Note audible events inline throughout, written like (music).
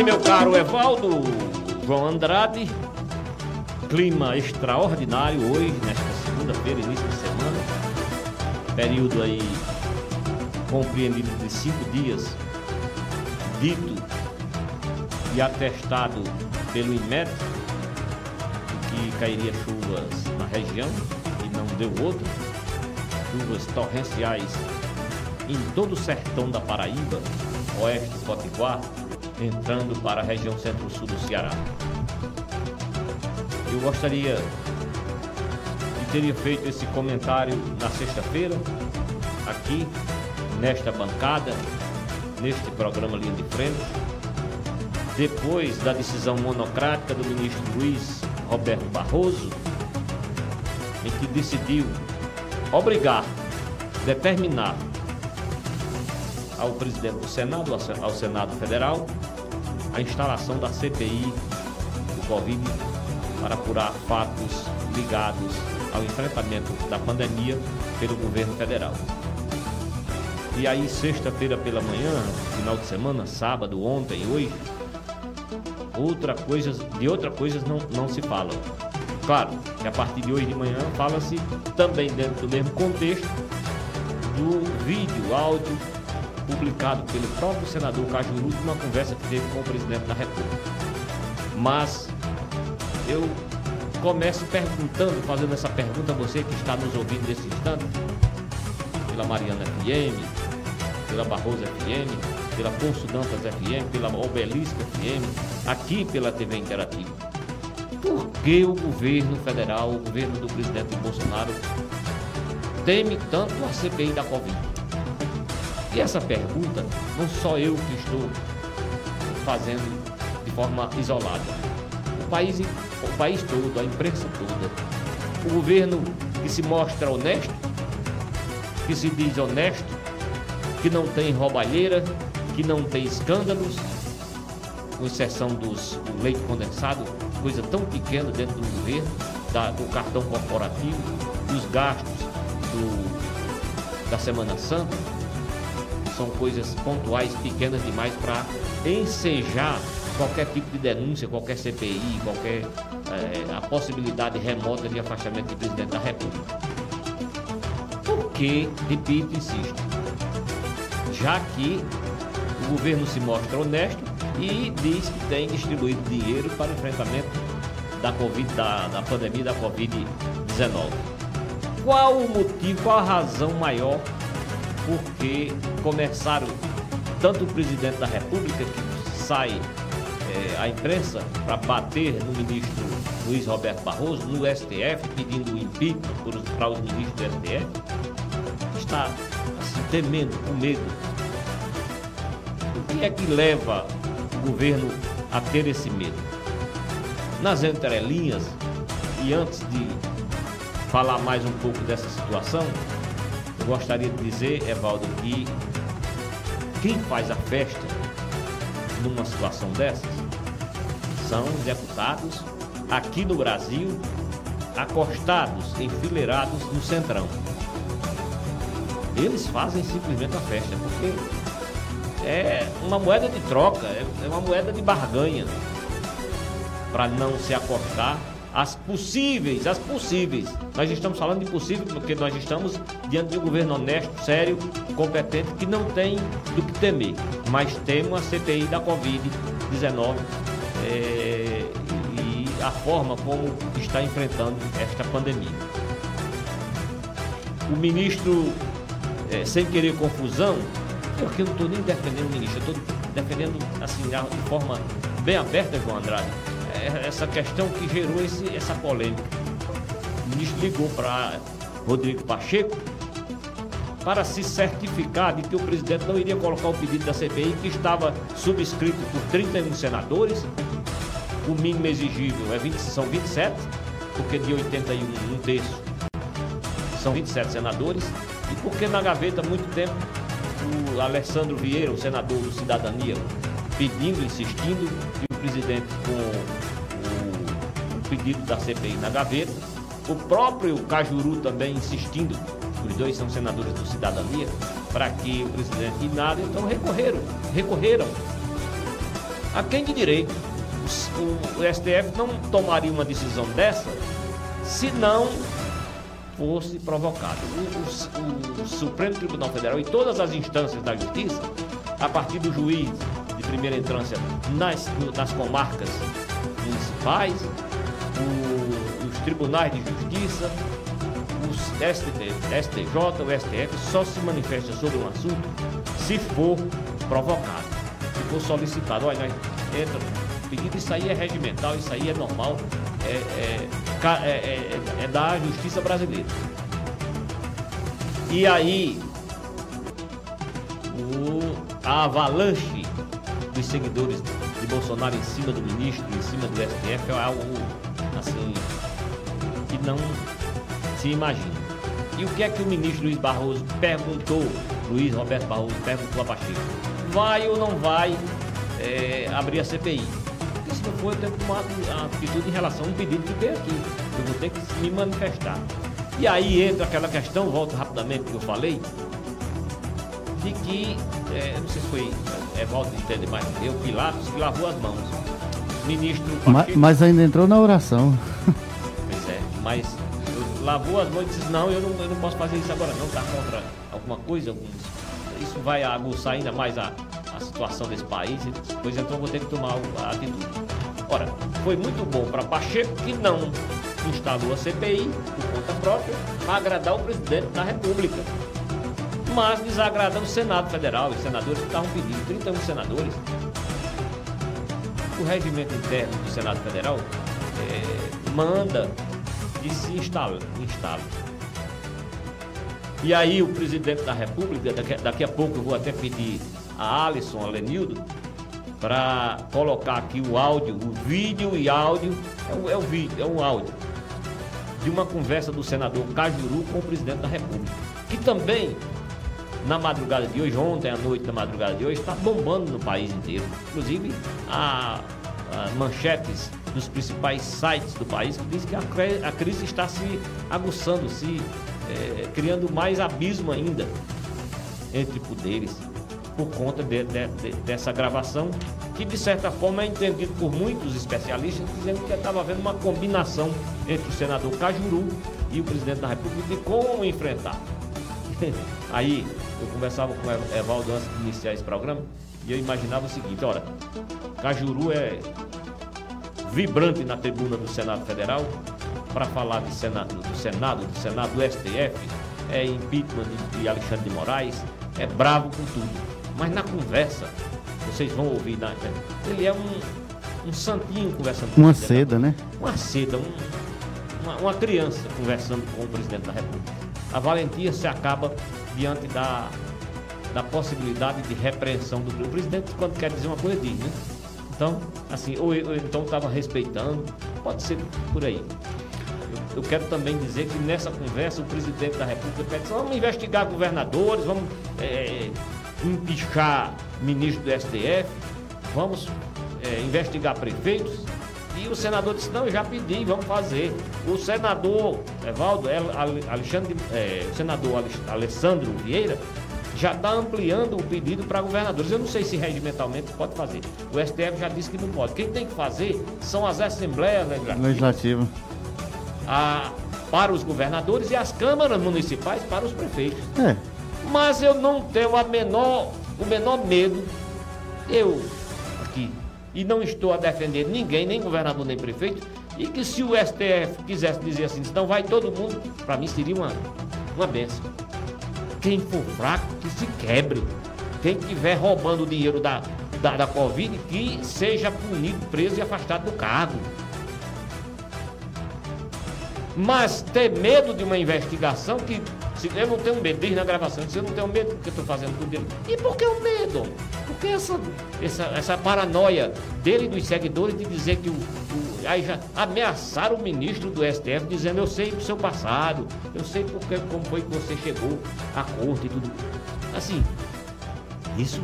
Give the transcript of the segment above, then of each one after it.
bem, meu caro Evaldo João Andrade. Clima extraordinário hoje, nesta segunda-feira, início de semana. Período aí compreendido de cinco dias, dito e atestado pelo IMET que cairia chuvas na região e não deu outra. Chuvas torrenciais em todo o sertão da Paraíba, oeste de Potiguar, entrando para a região centro-sul do Ceará. Eu gostaria de teria feito esse comentário na sexta-feira, aqui, nesta bancada, neste programa Linha de Frente, depois da decisão monocrática do ministro Luiz Roberto Barroso, em que decidiu obrigar, determinar ao presidente do Senado, ao Senado Federal, a instalação da CPI do Covid para apurar fatos ligados ao enfrentamento da pandemia pelo governo federal. E aí, sexta-feira pela manhã, final de semana, sábado, ontem, hoje, outra coisa, de outra coisa não, não se fala. Claro que a partir de hoje de manhã fala-se também dentro do mesmo contexto do vídeo, áudio publicado pelo próprio senador Cajuru numa conversa que teve com o presidente da República. Mas eu começo perguntando, fazendo essa pergunta a você que está nos ouvindo nesse instante, pela Mariana FM, pela Barroso FM, pela Poço Dantas FM, pela Obelisco FM, aqui pela TV Interativa. Por que o governo federal, o governo do presidente Bolsonaro, teme tanto a CPI da Covid? E essa pergunta, não só eu que estou fazendo de forma isolada. O país, o país todo, a imprensa toda. O governo que se mostra honesto, que se diz honesto, que não tem roubalheira, que não tem escândalos, com exceção dos, do leite condensado, coisa tão pequena dentro do governo, da, do cartão corporativo, dos gastos do, da Semana Santa são coisas pontuais, pequenas demais para ensejar qualquer tipo de denúncia, qualquer CPI, qualquer é, a possibilidade remota de afastamento do presidente da República. Porque, repito, insisto, já que o governo se mostra honesto e diz que tem distribuído dinheiro para o enfrentamento da, COVID, da, da pandemia da Covid-19. Qual o motivo, qual a razão maior porque começaram tanto o presidente da República que sai é, à imprensa para bater no ministro Luiz Roberto Barroso, no STF, pedindo impeachment para os ministros do STF, está assim, temendo, com medo. O que é que leva o governo a ter esse medo? Nas entrelinhas, e antes de falar mais um pouco dessa situação, gostaria de dizer, Evaldo, que quem faz a festa numa situação dessas são deputados aqui no Brasil, acostados, enfileirados no centrão. Eles fazem simplesmente a festa, porque é uma moeda de troca, é uma moeda de barganha para não se acostar as possíveis, as possíveis. Nós estamos falando de possível porque nós estamos diante de um governo honesto, sério, competente, que não tem do que temer. Mas temos a CPI da Covid-19 é, e a forma como está enfrentando esta pandemia. O ministro, é, sem querer confusão, porque eu não estou nem defendendo o ministro, eu estou defendendo assim, de forma bem aberta, João Andrade essa questão que gerou esse, essa polêmica. O ministro ligou para Rodrigo Pacheco para se certificar de que o presidente não iria colocar o pedido da CPI, que estava subscrito por 31 senadores. O mínimo exigível é 20, são 27, porque de 81, um terço, são 27 senadores. E porque na gaveta, há muito tempo, o Alessandro Vieira, o senador do Cidadania, pedindo, insistindo, e o presidente com pedido da CPI na gaveta. O próprio Cajuru também insistindo, os dois são senadores do Cidadania, para que o presidente nada, então recorreram, recorreram. A quem de direito? O, STF não tomaria uma decisão dessa se não fosse provocado. O, o, o, Supremo Tribunal Federal e todas as instâncias da justiça, a partir do juiz de primeira instância nas, nas comarcas municipais, tribunais de justiça, os STJ, o STF, só se manifesta sobre um assunto se for provocado, se for solicitado. Olha, nós entra, pedido, isso aí é regimental, isso aí é normal, é, é, é, é, é da justiça brasileira. E aí, o, a avalanche dos seguidores de Bolsonaro em cima do ministro, em cima do STF, é algo assim não se imagina. E o que é que o ministro Luiz Barroso perguntou, Luiz Roberto Barroso perguntou a Pacheco? Vai ou não vai é, abrir a CPI? Porque se não for, eu tenho que tomar a atitude em relação a um pedido que veio aqui. Eu vou ter que me manifestar. E aí entra aquela questão, volto rapidamente que eu falei, de que, é, não sei se foi é, volta de entender mais eu, Pilatos, que lavou as mãos. Ministro. Mas, mas ainda entrou na oração. (laughs) Mas lavou as mãos e disse, não eu, não, eu não posso fazer isso agora não, está contra alguma coisa, isso vai aguçar ainda mais a, a situação desse país, pois então vou ter que tomar a atitude. Ora, foi muito bom para Pacheco que não instalou a CPI por conta própria para agradar o presidente da República. Mas desagrada o Senado Federal, os senadores que estavam pedindo, 31 senadores. O regimento interno do Senado Federal é, manda e se instala, instala. E aí o presidente da República, daqui, daqui a pouco eu vou até pedir a Alisson, a Lenildo, para colocar aqui o áudio, o vídeo e áudio, é o, é vídeo, é um áudio, de uma conversa do senador Cajuru com o presidente da República. Que também, na madrugada de hoje, ontem à noite, na madrugada de hoje, está bombando no país inteiro. Inclusive, a, a manchetes dos principais sites do país que diz que a, a crise está se aguçando, se é, criando mais abismo ainda entre poderes por conta de, de, de, dessa gravação que de certa forma é entendido por muitos especialistas dizendo que estava havendo uma combinação entre o senador Cajuru e o presidente da República de como enfrentar. (laughs) Aí eu conversava com o Evaldo antes de iniciar esse programa e eu imaginava o seguinte, olha, Cajuru é vibrante na tribuna do Senado Federal para falar de Senado, do Senado, do Senado, do STF, é impeachment de, Alexandre de Moraes, é bravo com tudo. Mas na conversa, vocês vão ouvir, né? ele é um, um santinho conversando com Uma seda, né? Uma seda, um, uma, uma criança conversando com o presidente da República. A valentia se acaba diante da, da possibilidade de repreensão do o presidente. Quando quer dizer uma coisa, diz, né? Então, assim, ou, ou então estava respeitando, pode ser por aí. Eu, quero também dizer que nessa conversa o presidente da República pede, vamos investigar governadores, vamos é, empichar ministro do STF, vamos é, investigar prefeitos. E o senador disse, não, eu já pedi, vamos fazer. O senador Evaldo, Alexandre, é, o senador Alessandro Vieira, já está ampliando o pedido para governadores. Eu não sei se regimentalmente pode fazer. O STF já disse que não pode. Quem tem que fazer são as assembleias legislativas. Legislativa. A, para os governadores e as câmaras municipais para os prefeitos. É. Mas eu não tenho a menor, o menor medo, eu aqui, e não estou a defender ninguém, nem governador, nem prefeito, e que se o STF quisesse dizer assim, então vai todo mundo, para mim seria uma, uma benção. Quem for fraco, que se quebre. Quem estiver roubando o dinheiro da, da, da Covid, que seja punido, preso e afastado do cargo. Mas ter medo de uma investigação que. Se, eu não tenho medo, diz na gravação, se eu não tenho medo porque estou fazendo tudo dele. E por que o medo? Porque essa, essa, essa paranoia dele e dos seguidores de dizer que o, o aí já ameaçaram o ministro do STF dizendo eu sei do seu passado, eu sei porque, como foi que você chegou à corte e tudo. Assim, isso,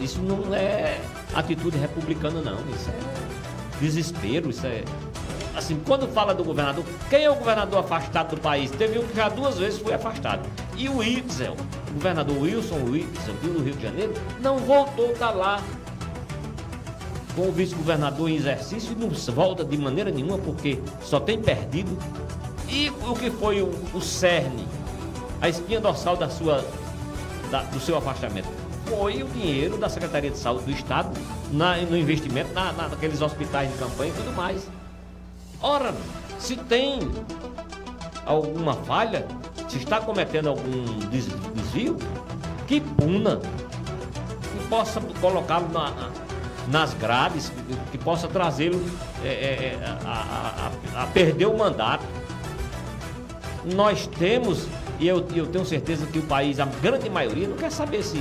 isso não é atitude republicana não, isso é desespero, isso é. Assim, quando fala do governador, quem é o governador afastado do país? Teve um que já duas vezes foi afastado. E o Itzel, o governador Wilson Itzel, do Rio de Janeiro, não voltou a estar lá com o vice-governador em exercício e não volta de maneira nenhuma porque só tem perdido. E o que foi o, o cerne, a espinha dorsal da sua, da, do seu afastamento? Foi o dinheiro da Secretaria de Saúde do Estado na, no investimento na, na, naqueles hospitais de campanha e tudo mais. Ora, se tem alguma falha, se está cometendo algum desvio, que puna, que possa colocá-lo na, nas grades, que, que possa trazê-lo é, é, é a, a, a, perder o mandato. Nós temos, e eu, eu tenho certeza que o país, a grande maioria, não quer saber se,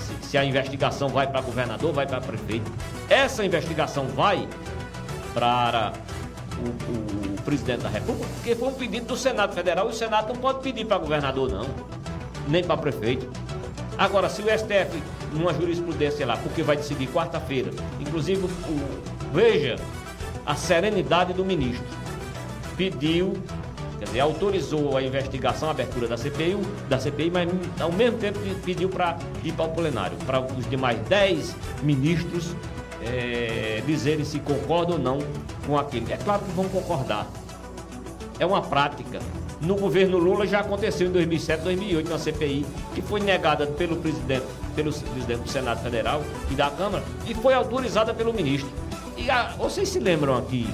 se, se a investigação vai para governador, vai para prefeito. Essa investigação vai para o, o, o, presidente da República, porque foi um pedido do Senado Federal e o Senado não pode pedir para governador, não, nem para prefeito. Agora, se o STF, numa jurisprudência lá, porque vai decidir quarta-feira, inclusive, o, veja a serenidade do ministro, pediu, quer dizer, autorizou a investigação, a abertura da CPI, da CPI mas ao mesmo tempo pediu para ir para o plenário, para os demais 10 ministros é, dizerem se concordam ou não com aquilo. É claro que vão concordar. É uma prática. No governo Lula já aconteceu em 2007, 2008 na CPI, que foi negada pelo presidente, pelo presidente do Senado Federal e da Câmara e foi autorizada pelo ministro. E a, vocês se lembram aqui,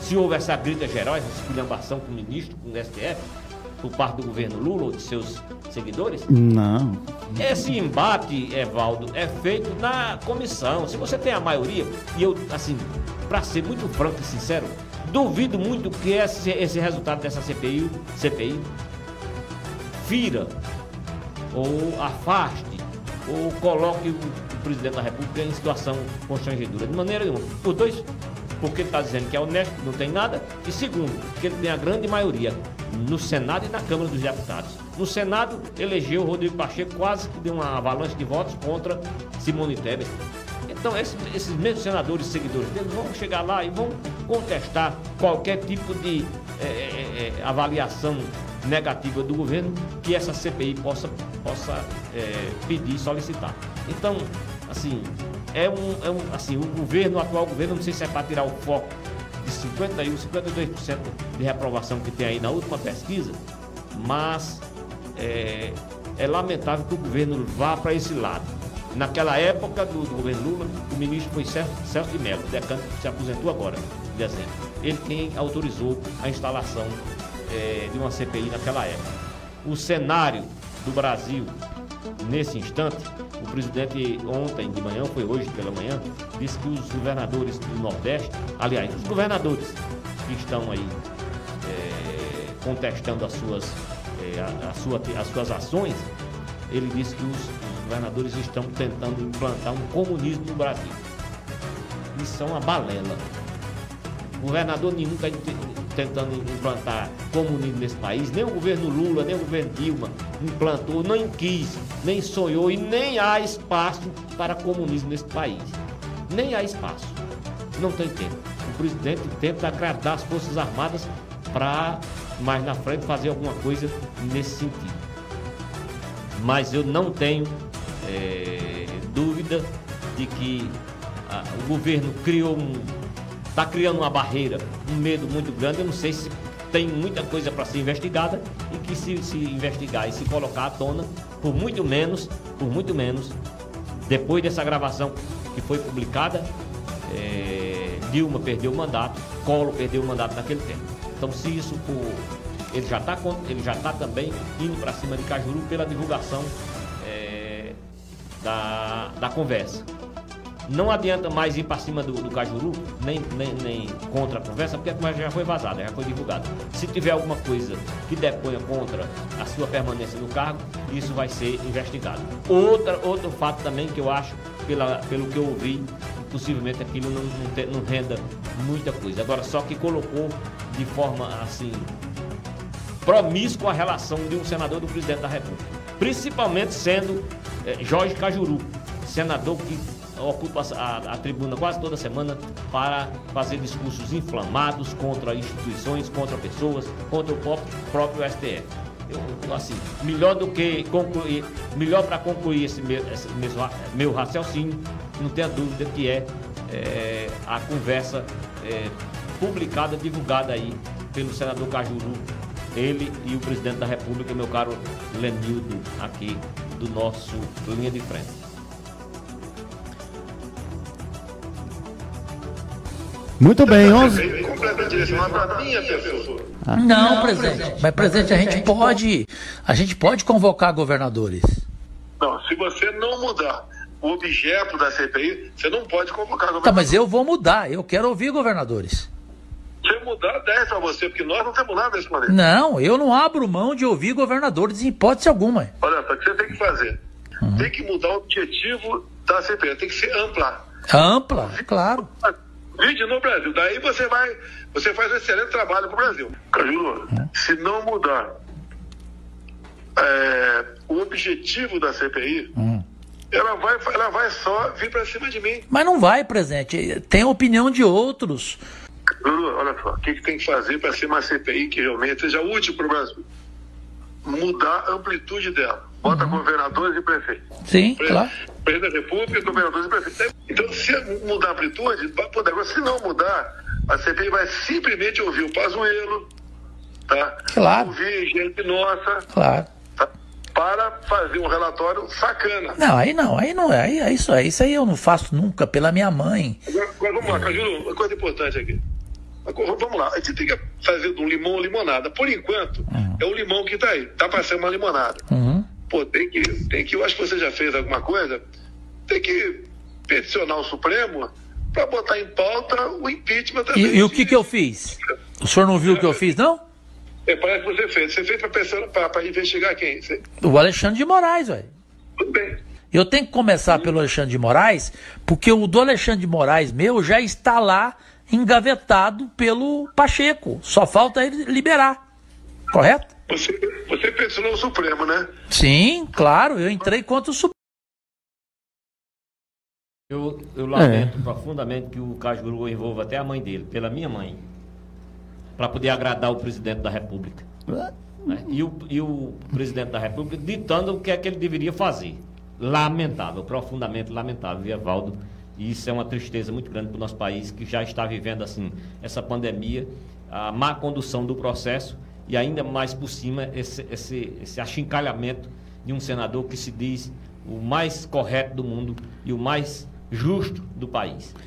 se houve essa grita geral, essa esculhambação com o ministro, com o STF, por parte do governo Lula ou de seus seguidores? Não. Esse embate, Evaldo, é feito na comissão. Se você tem a maioria, e eu, assim, para ser muito franco e sincero, duvido muito que esse, esse resultado dessa CPI, CPI fira ou afaste ou coloque o, presidente da República em situação constrangedora. De maneira nenhuma. Por dois, porque ele está dizendo que é honesto, não tem nada, e segundo, que ele tem a grande maioria no Senado e na Câmara dos Deputados. No Senado, elegeu o Rodrigo Pacheco, quase que deu uma avalanche de votos contra Simone Tebet. Então, esses, esses mesmos senadores seguidores deles vão chegar lá e vão contestar qualquer tipo de é, é, é, avaliação negativa do governo que essa CPI possa, possa é, pedir, solicitar. Então, assim, é um, é um, assim, o governo, o atual governo, não sei se é para tirar o foco de 51, 52% de reprovação que tem aí na última pesquisa, mas é, é lamentável que o governo vá para esse lado. Naquela época do, do, governo Lula, o ministro foi Celso de Mello, decano que se aposentou agora, em dezembro. Ele quem autorizou a instalação é, de uma CPI naquela época. O cenário do Brasil nesse instante, o presidente ontem de manhã, foi hoje pela manhã, disse que os governadores do Nordeste, aliás, os governadores que estão aí é, contestando as suas, é, a, a sua, as suas ações, ele disse que os governadores estão tentando implantar um comunismo no Brasil. Isso é uma balela. Governador nenhum está tentando implantar comunismo nesse país, nem o governo Lula, nem o governo Dilma implantou, nem quis, nem sonhou e nem há espaço para comunismo nesse país. Nem há espaço. Não tem tempo. O presidente tenta agradar as Forças Armadas para mais na frente fazer alguma coisa nesse sentido. Mas eu não tenho é, dúvida de que a, o governo criou um está criando uma barreira, um medo muito grande. Eu não sei se tem muita coisa para ser investigada e que se, se investigar e se colocar à tona, por muito menos, por muito menos, depois dessa gravação que foi publicada, é, Dilma perdeu o mandato, Collor perdeu o mandato naquele tempo. Então, se isso for, ele já está ele já tá também indo para cima de Cajuru pela divulgação da, da conversa. Não adianta mais ir para cima do, do Cajuru, nem, nem, nem, contra a conversa, porque a conversa já foi vazada, já foi divulgada. Se tiver alguma coisa que deponha contra a sua permanência no cargo, isso vai ser investigado. Outra, outro fato também que eu acho, pela, pelo que eu ouvi, possivelmente aquilo não, não, te, não renda muita coisa. Agora, só que colocou de forma assim promíscua a relação de um senador do presidente da República, principalmente sendo Jorge Cajuru, senador que ocupa a, a, tribuna quase toda semana para fazer discursos inflamados contra instituições, contra pessoas, contra o próprio, próprio STF. Eu, assim, melhor do que concluir, melhor para concluir esse, meu, esse meu raciocínio, não tenha dúvida que é, é, a conversa é, publicada, divulgada aí pelo senador Cajuru, ele e o presidente da República, meu caro Lenildo, aqui do nosso Linha de Frente. Muito bem, 11. Não, presidente. Mas, presidente, a gente pode, a gente pode convocar governadores. Não, se você não mudar o objeto da CPI, você não pode convocar Tá, governadores. mas eu vou mudar. Eu quero ouvir governadores. Se mudar, 10 pra você, porque nós não temos nada nesse planeta. Não, eu não abro mão de ouvir governadores em hipótese alguma. Olha só, o que você tem que fazer? Tem que mudar o objetivo da CPI, tem que ser ampla. Ampla, claro. Vídeo no Brasil. Daí você vai, você faz um excelente trabalho pro Brasil. Cajuru, se não mudar é, o objetivo da CPI, ela, vai, ela vai só vir pra cima de mim. Mas não vai, presidente. Tem a opinião de outros. Lulu, olha só, o que, que tem que fazer para ser uma CPI que realmente seja útil para o Brasil? Mudar a amplitude dela. Bota governadores e prefeitos. Sim, Pre- claro. Presidente da República, governadores e prefeitos. Então, se mudar a amplitude, vai poder. Agora, se não mudar, a CPI vai simplesmente ouvir o Pazuello, tá? Claro. ouvir gente nossa, Claro. tá? para fazer um relatório sacana. Não, aí não, aí não é. Aí, é isso, aí, isso aí eu não faço nunca pela minha mãe. Agora, agora vamos lá, Cajuru, uma coisa importante aqui. Vamos lá, a gente tem que fazer do limão limonada. Por enquanto, é o limão que está aí. Tá para ser uma limonada. Uhum. Pô, tem que, tem que, eu acho que você já fez alguma coisa, tem que peticionar o Supremo para botar em pauta o impeachment também. E, e o que que eu fiz? O senhor não viu o que eu fiz, não? É, parece que você fez. Você fez para investigar quem? Você- O Alexandre de Moraes, velho. Tudo bem. Eu tenho que começar pelo Alexandre de Moraes, porque o do Alexandre de Moraes meu já está lá engavetado pelo Pacheco. Só falta ele liberar. Correto? Você, você peticionou o Supremo, né? Sim, claro, eu entrei contra o Supremo. Eu, eu lamento profundamente que o Cajuru envolva até a mãe dele, pela minha mãe, para poder agradar o presidente da República. né? E, o, e o presidente da República ditando o que é que ele deveria fazer. Lamentável, profundamente lamentável, Evaldo. E isso é uma tristeza muito grande para o nosso país, que já está vivendo assim essa pandemia, a má condução do processo e ainda mais por cima esse, esse, esse achincalhamento de um senador que se diz o mais correto do mundo e o mais justo do país.